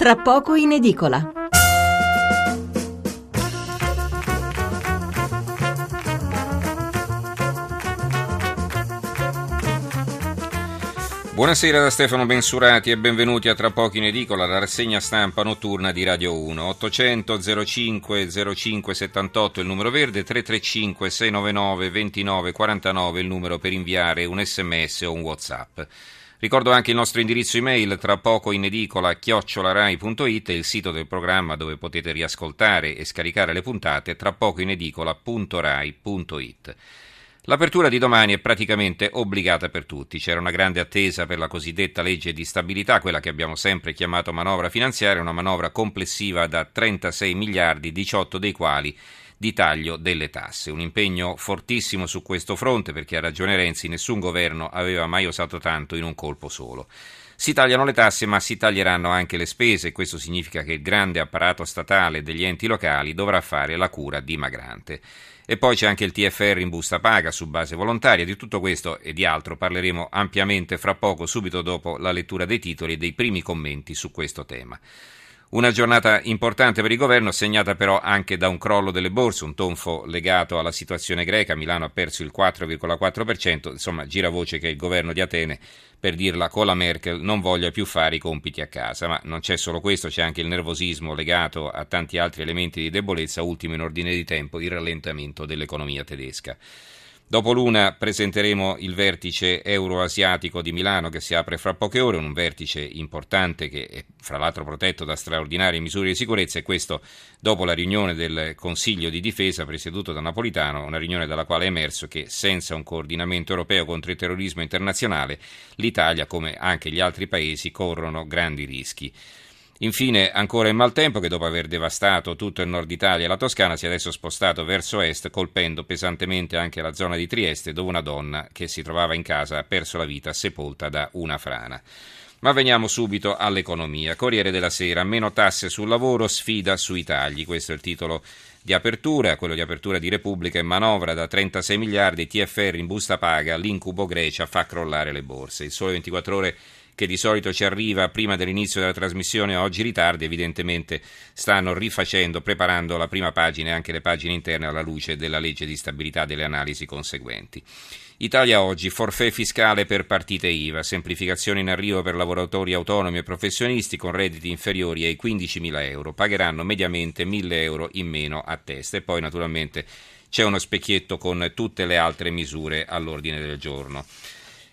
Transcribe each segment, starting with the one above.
tra poco in edicola. Buonasera da Stefano Bensurati e benvenuti a Tra pochi in edicola, la rassegna stampa notturna di Radio 1. 800 05 05 78 il numero verde, 335 699 29 49 il numero per inviare un sms o un whatsapp. Ricordo anche il nostro indirizzo email tra poco in edicola chiocciolarai.it e il sito del programma dove potete riascoltare e scaricare le puntate tra poco in edicola.rai.it. L'apertura di domani è praticamente obbligata per tutti. C'era una grande attesa per la cosiddetta legge di stabilità, quella che abbiamo sempre chiamato manovra finanziaria, una manovra complessiva da 36 miliardi, 18 dei quali di taglio delle tasse. Un impegno fortissimo su questo fronte perché ha ragione Renzi, nessun governo aveva mai usato tanto in un colpo solo. Si tagliano le tasse ma si taglieranno anche le spese e questo significa che il grande apparato statale degli enti locali dovrà fare la cura dimagrante. E poi c'è anche il TFR in busta paga su base volontaria. Di tutto questo e di altro parleremo ampiamente fra poco, subito dopo la lettura dei titoli e dei primi commenti su questo tema. Una giornata importante per il governo, segnata però anche da un crollo delle borse, un tonfo legato alla situazione greca. Milano ha perso il 4,4%. Insomma, gira voce che il governo di Atene, per dirla con la Merkel, non voglia più fare i compiti a casa. Ma non c'è solo questo, c'è anche il nervosismo legato a tanti altri elementi di debolezza, ultimo in ordine di tempo il rallentamento dell'economia tedesca. Dopo l'una presenteremo il vertice euroasiatico di Milano che si apre fra poche ore, un vertice importante che è fra l'altro protetto da straordinarie misure di sicurezza e questo dopo la riunione del Consiglio di difesa presieduto da Napolitano, una riunione dalla quale è emerso che senza un coordinamento europeo contro il terrorismo internazionale l'Italia, come anche gli altri paesi, corrono grandi rischi. Infine, ancora il maltempo che dopo aver devastato tutto il nord Italia e la Toscana si è adesso spostato verso est, colpendo pesantemente anche la zona di Trieste, dove una donna che si trovava in casa ha perso la vita sepolta da una frana. Ma veniamo subito all'economia. Corriere della Sera, meno tasse sul lavoro, sfida sui tagli. Questo è il titolo di apertura, quello di apertura di Repubblica e manovra da 36 miliardi, TFR in busta paga, l'incubo Grecia fa crollare le borse. Il sole 24 ore che di solito ci arriva prima dell'inizio della trasmissione, oggi ritardi, evidentemente stanno rifacendo, preparando la prima pagina e anche le pagine interne alla luce della legge di stabilità delle analisi conseguenti. Italia oggi, forfè fiscale per partite IVA, semplificazione in arrivo per lavoratori autonomi e professionisti con redditi inferiori ai 15.000 euro, pagheranno mediamente 1.000 euro in meno a testa e poi naturalmente c'è uno specchietto con tutte le altre misure all'ordine del giorno.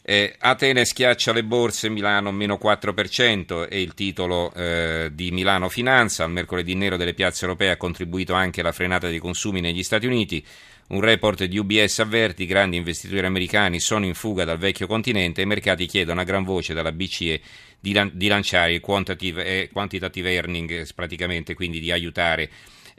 Eh, Atene schiaccia le borse, Milano meno 4% è il titolo eh, di Milano Finanza. Al mercoledì nero delle piazze europee ha contribuito anche la frenata dei consumi negli Stati Uniti. Un report di UBS avverti i grandi investitori americani sono in fuga dal vecchio continente e i mercati chiedono a gran voce dalla BCE di, lan- di lanciare il quantitative, eh, quantitative earning, praticamente quindi di aiutare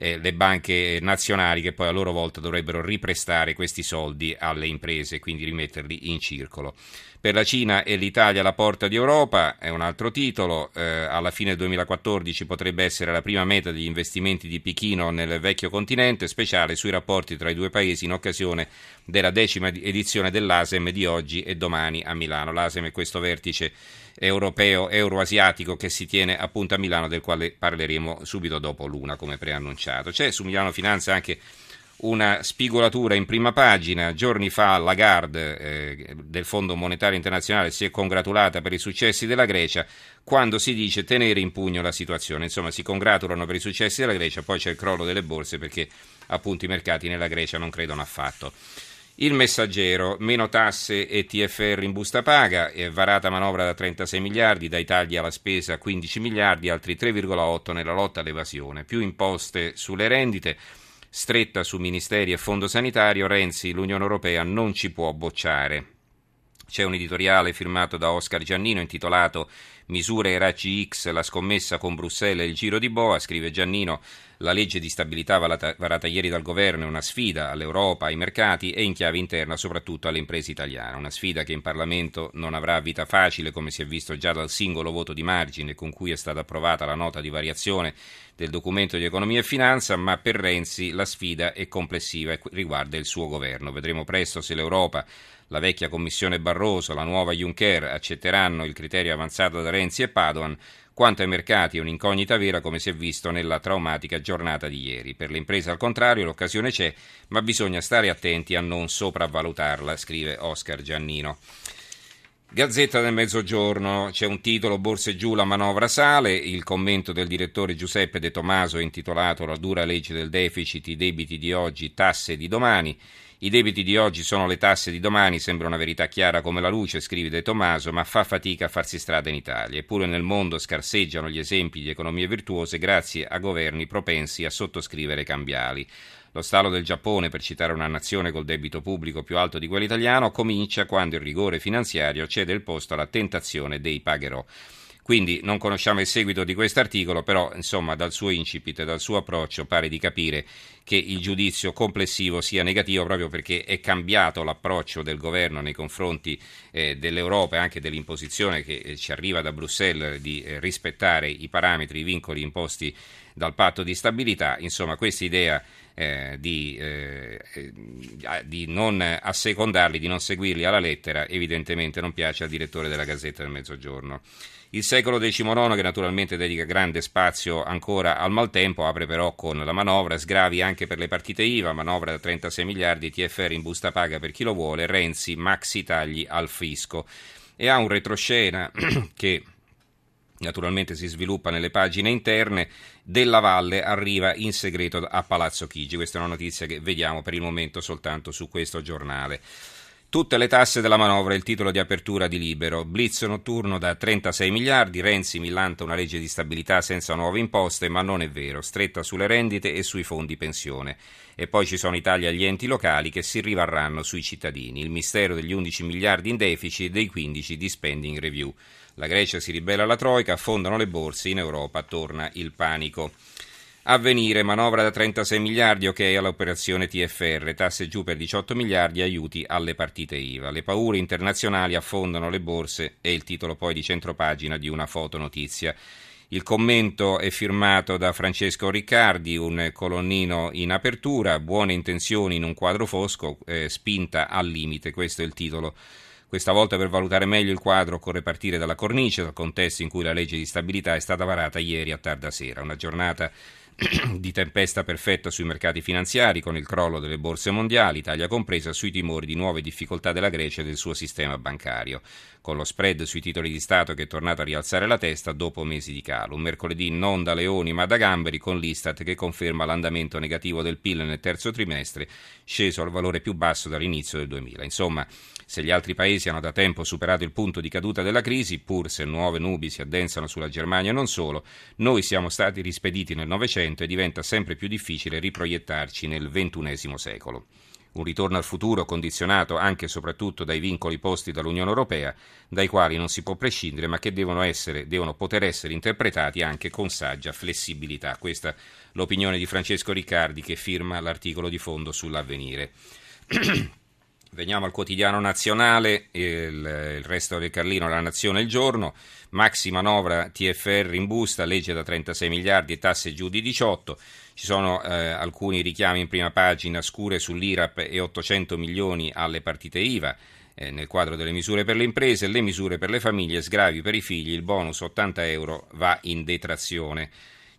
eh, le banche nazionali che poi a loro volta dovrebbero riprestare questi soldi alle imprese e quindi rimetterli in circolo. Per la Cina e l'Italia la porta di Europa è un altro titolo, eh, alla fine del 2014 potrebbe essere la prima meta degli investimenti di Pechino nel vecchio continente, speciale sui rapporti tra i due paesi in occasione della decima edizione dell'ASEM di oggi e domani a Milano. L'ASEM è questo vertice europeo euroasiatico che si tiene appunto a Milano, del quale parleremo subito dopo l'una, come preannunciato. C'è su Milano Finanza anche una spigolatura in prima pagina. Giorni fa Lagarde eh, del Fondo Monetario Internazionale si è congratulata per i successi della Grecia quando si dice tenere in pugno la situazione. Insomma, si congratulano per i successi della Grecia, poi c'è il crollo delle borse perché appunto i mercati nella Grecia non credono affatto. Il messaggero, meno tasse e TFR in busta paga, varata manovra da 36 miliardi, dai tagli alla spesa 15 miliardi, altri 3,8 nella lotta all'evasione, più imposte sulle rendite, stretta su ministeri e fondo sanitario, Renzi, l'Unione Europea non ci può bocciare. C'è un editoriale firmato da Oscar Giannino intitolato Misure raggi X, la scommessa con Bruxelles e il giro di Boa, scrive Giannino, la legge di stabilità varata ieri dal governo è una sfida all'Europa, ai mercati e in chiave interna soprattutto alle imprese italiane, una sfida che in Parlamento non avrà vita facile come si è visto già dal singolo voto di margine con cui è stata approvata la nota di variazione del documento di economia e finanza, ma per Renzi la sfida è complessiva e riguarda il suo governo. Vedremo presto se l'Europa la vecchia commissione Barroso, la nuova Juncker accetteranno il criterio avanzato da Renzi e Padoan Quanto ai mercati è un'incognita vera come si è visto nella traumatica giornata di ieri. Per le imprese al contrario l'occasione c'è, ma bisogna stare attenti a non sopravvalutarla, scrive Oscar Giannino. Gazzetta del Mezzogiorno, c'è un titolo Borse giù, la manovra sale, il commento del direttore Giuseppe De Tomaso intitolato La dura legge del deficit, i debiti di oggi, tasse di domani. I debiti di oggi sono le tasse di domani, sembra una verità chiara come la luce, scrive De Tomaso, ma fa fatica a farsi strada in Italia. Eppure nel mondo scarseggiano gli esempi di economie virtuose grazie a governi propensi a sottoscrivere cambiali. Lo stallo del Giappone, per citare una nazione col debito pubblico più alto di quello italiano, comincia quando il rigore finanziario cede il posto alla tentazione dei pagherò. Quindi non conosciamo il seguito di questo articolo, però insomma dal suo incipit, dal suo approccio pare di capire che il giudizio complessivo sia negativo proprio perché è cambiato l'approccio del governo nei confronti eh, dell'Europa e anche dell'imposizione che eh, ci arriva da Bruxelles di eh, rispettare i parametri, i vincoli imposti dal patto di stabilità. Insomma, questa idea eh, di, eh, eh, di, non assecondarli, di non seguirli alla lettera, evidentemente non piace al direttore della Gazzetta del Mezzogiorno. Il secolo XIX, che naturalmente dedica grande spazio ancora al maltempo, apre però con la manovra, sgravi anche per le partite IVA, manovra da 36 miliardi, TFR in busta paga per chi lo vuole, Renzi, maxi tagli al fisco. E ha un retroscena che naturalmente si sviluppa nelle pagine interne, della Valle arriva in segreto a Palazzo Chigi. Questa è una notizia che vediamo per il momento soltanto su questo giornale. Tutte le tasse della manovra, il titolo di apertura di Libero. Blitz notturno da 36 miliardi, Renzi millanta una legge di stabilità senza nuove imposte, ma non è vero, stretta sulle rendite e sui fondi pensione. E poi ci sono i tagli agli enti locali che si rivarranno sui cittadini, il mistero degli 11 miliardi in deficit e dei 15 di spending review. La Grecia si ribella alla Troica, affondano le borse, in Europa torna il panico. Avvenire, manovra da 36 miliardi, ok all'operazione TFR, tasse giù per 18 miliardi, aiuti alle partite IVA. Le paure internazionali affondano le borse e il titolo poi di centropagina di una fotonotizia. Il commento è firmato da Francesco Riccardi, un colonnino in apertura, buone intenzioni in un quadro fosco, eh, spinta al limite, questo è il titolo. Questa volta per valutare meglio il quadro occorre partire dalla cornice, dal contesto in cui la legge di stabilità è stata varata ieri a tarda sera, una giornata di tempesta perfetta sui mercati finanziari con il crollo delle borse mondiali, Italia compresa, sui timori di nuove difficoltà della Grecia e del suo sistema bancario, con lo spread sui titoli di Stato che è tornato a rialzare la testa dopo mesi di calo. Un mercoledì non da leoni ma da gamberi con l'Istat che conferma l'andamento negativo del PIL nel terzo trimestre, sceso al valore più basso dall'inizio del 2000. Insomma, se gli altri paesi hanno da tempo superato il punto di caduta della crisi, pur se nuove nubi si addensano sulla Germania e non solo, noi siamo stati rispediti nel Novecento e diventa sempre più difficile riproiettarci nel XXI secolo. Un ritorno al futuro condizionato anche e soprattutto dai vincoli posti dall'Unione Europea, dai quali non si può prescindere, ma che devono, essere, devono poter essere interpretati anche con saggia flessibilità. Questa è l'opinione di Francesco Riccardi che firma l'articolo di fondo sull'avvenire. Veniamo al quotidiano nazionale, il, il, resto del Carlino, la Nazione il giorno, maxi manovra TFR in busta, legge da 36 miliardi e tasse giù di 18, ci sono eh, alcuni richiami in prima pagina scure sull'IRAP e 800 milioni alle partite IVA, eh, nel quadro delle misure per le imprese, le misure per le famiglie, sgravi per i figli, il bonus 80 euro va in detrazione.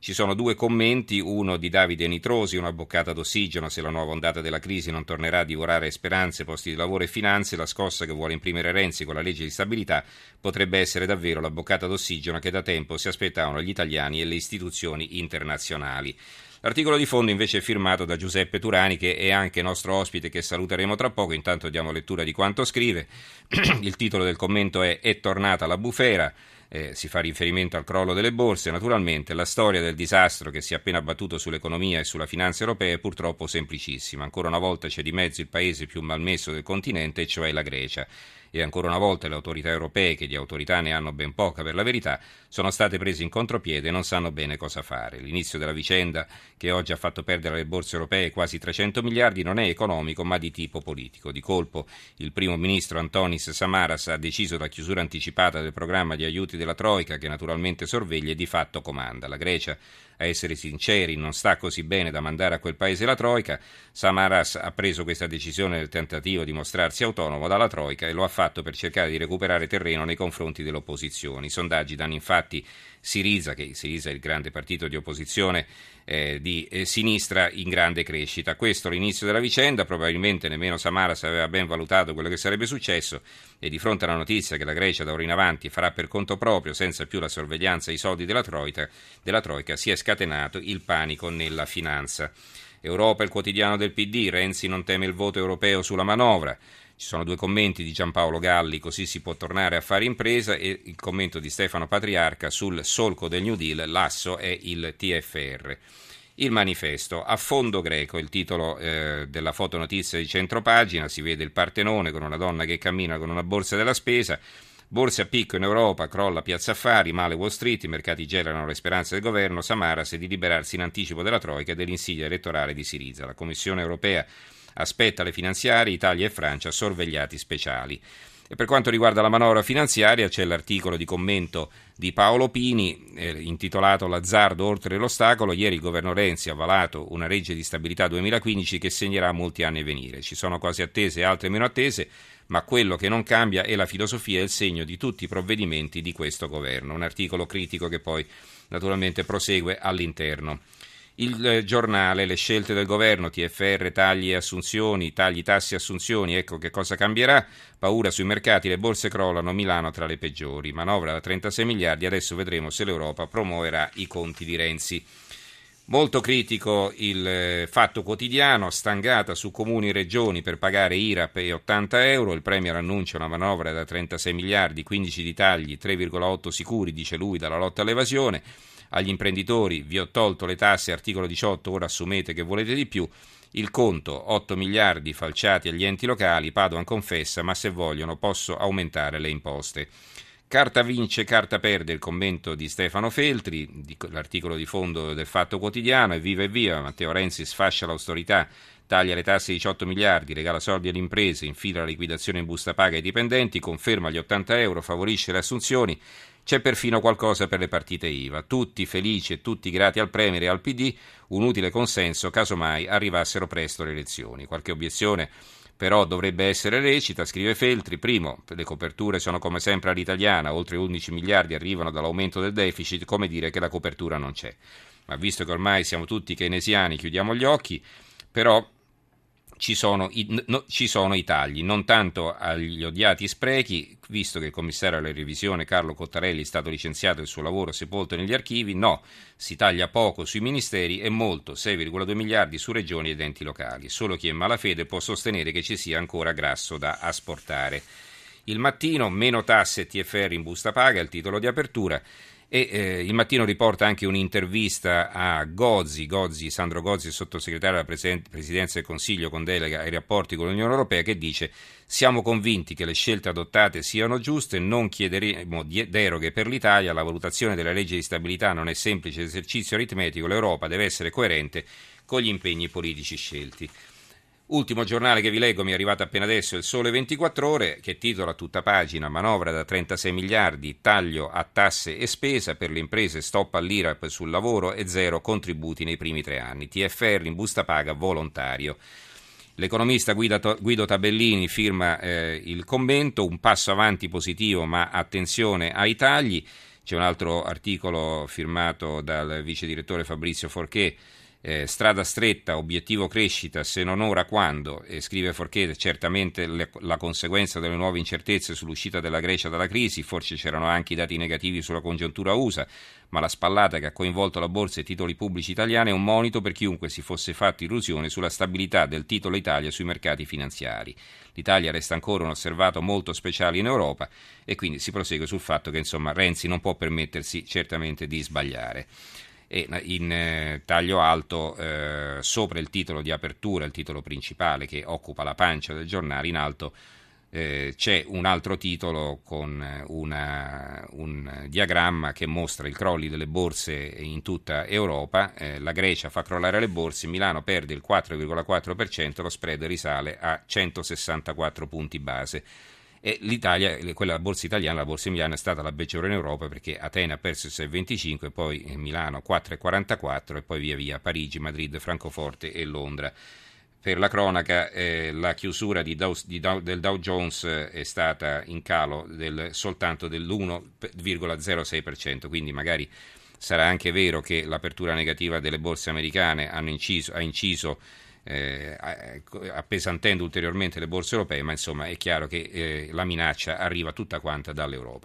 Ci sono due commenti, uno di Davide Nitrosi, una boccata d'ossigeno se la nuova ondata della crisi non tornerà a divorare speranze, posti di lavoro e finanze, la scossa che vuole imprimere Renzi con la legge di stabilità potrebbe essere davvero la boccata d'ossigeno che da tempo si aspettavano gli italiani e le istituzioni internazionali. L'articolo di fondo invece è firmato da Giuseppe Turani, che è anche nostro ospite, che saluteremo tra poco. Intanto diamo lettura di quanto scrive. Il titolo del commento è È tornata la bufera eh, si fa riferimento al crollo delle borse, naturalmente la storia del disastro che si è appena abbattuto sull'economia e sulla finanza europea è purtroppo semplicissima. Ancora una volta c'è di mezzo il paese più malmesso del continente, cioè la Grecia e ancora una volta le autorità europee, che di autorità ne hanno ben poca per la verità, sono state prese in contropiede e non sanno bene cosa fare. L'inizio della vicenda, che oggi ha fatto perdere alle borse europee quasi 300 miliardi, non è economico ma di tipo politico. Di colpo il primo ministro Antonis Samaras ha deciso la chiusura anticipata del programma di aiuti della Troica, che naturalmente sorveglia e di fatto comanda. La Grecia a essere sinceri, non sta così bene da mandare a quel paese la Troica. Samaras ha preso questa decisione nel tentativo di mostrarsi autonomo dalla Troica e lo ha fatto per cercare di recuperare terreno nei confronti delle opposizioni. I sondaggi danno infatti Siriza, che Siriza è il grande partito di opposizione eh, di eh, sinistra, in grande crescita. Questo l'inizio della vicenda, probabilmente nemmeno Samaras aveva ben valutato quello che sarebbe successo e di fronte alla notizia che la Grecia da ora in avanti farà per conto proprio, senza più la sorveglianza e i soldi della Troica, della Troica si è scatenato il panico nella finanza. Europa, il quotidiano del PD, Renzi non teme il voto europeo sulla manovra. Ci sono due commenti di Giampaolo Galli, così si può tornare a fare impresa, e il commento di Stefano Patriarca sul solco del New Deal, l'asso è il TFR. Il manifesto, a fondo greco, il titolo eh, della fotonotizia di centropagina, si vede il Partenone con una donna che cammina con una borsa della spesa, Borse a picco in Europa, crolla Piazza Affari, male Wall Street, i mercati gelano le speranze del governo, Samaras di liberarsi in anticipo della Troica e dell'insidia elettorale di Siriza. La Commissione europea aspetta le finanziarie, Italia e Francia sorvegliati speciali. E per quanto riguarda la manovra finanziaria c'è l'articolo di commento di Paolo Pini eh, intitolato L'azzardo oltre l'ostacolo. Ieri il governo Renzi ha avalato una legge di stabilità 2015 che segnerà molti anni a venire. Ci sono cose attese e altre meno attese, ma quello che non cambia è la filosofia e il segno di tutti i provvedimenti di questo governo. Un articolo critico che poi naturalmente prosegue all'interno il eh, giornale, le scelte del governo, TFR, tagli e assunzioni, tagli, tassi e assunzioni, ecco che cosa cambierà. Paura sui mercati, le borse crollano, Milano tra le peggiori. Manovra da 36 miliardi, adesso vedremo se l'Europa promuoverà i conti di Renzi. Molto critico il eh, fatto quotidiano, stangata su comuni e regioni per pagare IRAP e 80 euro, il Premier annuncia una manovra da 36 miliardi, 15 di tagli, 3,8 sicuri, dice lui, dalla lotta all'evasione agli imprenditori vi ho tolto le tasse, articolo 18, ora assumete che volete di più. Il conto 8 miliardi falciati agli enti locali, Padoan confessa, ma se vogliono posso aumentare le imposte. Carta vince, carta perde il commento di Stefano Feltri, l'articolo di fondo del Fatto Quotidiano, e viva e via, Matteo Renzi sfascia l'austerità, taglia le tasse 18 miliardi, regala soldi alle imprese, infila la liquidazione in busta paga ai dipendenti, conferma gli 80 euro, favorisce le assunzioni, c'è perfino qualcosa per le partite IVA. Tutti felici e tutti grati al Premier e al PD, un utile consenso casomai arrivassero presto le elezioni. Qualche obiezione però dovrebbe essere recita, scrive Feltri. Primo, le coperture sono come sempre all'italiana, oltre 11 miliardi arrivano dall'aumento del deficit, come dire che la copertura non c'è. Ma visto che ormai siamo tutti keynesiani, chiudiamo gli occhi, però ci sono, i, no, ci sono, i, tagli, non tanto agli odiati sprechi, visto che il commissario alla revisione Carlo Cottarelli è stato licenziato e il suo lavoro sepolto negli archivi, no, si taglia poco sui ministeri e molto, 6,2 miliardi su regioni ed enti locali. Solo chi è malafede può sostenere che ci sia ancora grasso da asportare. Il mattino, meno tasse e TFR in busta paga, il titolo di apertura. E eh, il mattino riporta anche un'intervista a Gozzi, Gozzi Sandro Gozzi, sottosegretario della Presidenza del Consiglio con delega ai rapporti con l'Unione Europea, che dice siamo convinti che le scelte adottate siano giuste, non chiederemo deroghe per l'Italia, la valutazione della legge di stabilità non è semplice esercizio aritmetico, l'Europa deve essere coerente con gli impegni politici scelti. Ultimo giornale che vi leggo, mi è arrivato appena adesso, il Sole 24 Ore, che titola tutta pagina manovra da 36 miliardi, taglio a tasse e spesa per le imprese, stop all'IRAP sul lavoro e zero contributi nei primi tre anni. TFR in busta paga volontario. L'economista Guido Tabellini firma eh, il commento, un passo avanti positivo ma attenzione ai tagli. C'è un altro articolo firmato dal vice direttore Fabrizio Forché eh, strada stretta, obiettivo crescita, se non ora quando, e scrive Forché, certamente le, la conseguenza delle nuove incertezze sull'uscita della Grecia dalla crisi, forse c'erano anche i dati negativi sulla congiuntura USA, ma la spallata che ha coinvolto la borsa e i titoli pubblici italiani è un monito per chiunque si fosse fatto illusione sulla stabilità del titolo Italia sui mercati finanziari. L'Italia resta ancora un osservato molto speciale in Europa e quindi si prosegue sul fatto che insomma Renzi non può permettersi certamente di sbagliare e in eh, taglio alto eh, sopra il titolo di apertura, il titolo principale che occupa la pancia del giornale, in alto eh, c'è un altro titolo con eh, una, un diagramma che mostra i crolli delle borse in tutta Europa, eh, la Grecia fa crollare le borse, Milano perde il 4,4%, lo spread risale a 164 punti base. E l'Italia, quella borsa italiana, la borsa emiliana, è stata la peggiore in Europa perché Atene ha perso il 6,25, poi Milano 4,44 e poi via via Parigi, Madrid, Francoforte e Londra. Per la cronaca, eh, la chiusura Dow, Dow, del Dow Jones è stata in calo del, soltanto dell'1,06%, quindi magari sarà anche vero che l'apertura negativa delle borse americane inciso, ha inciso eh, appesantendo ulteriormente le borse europee, ma insomma è chiaro che eh, la minaccia arriva tutta quanta dall'Europa.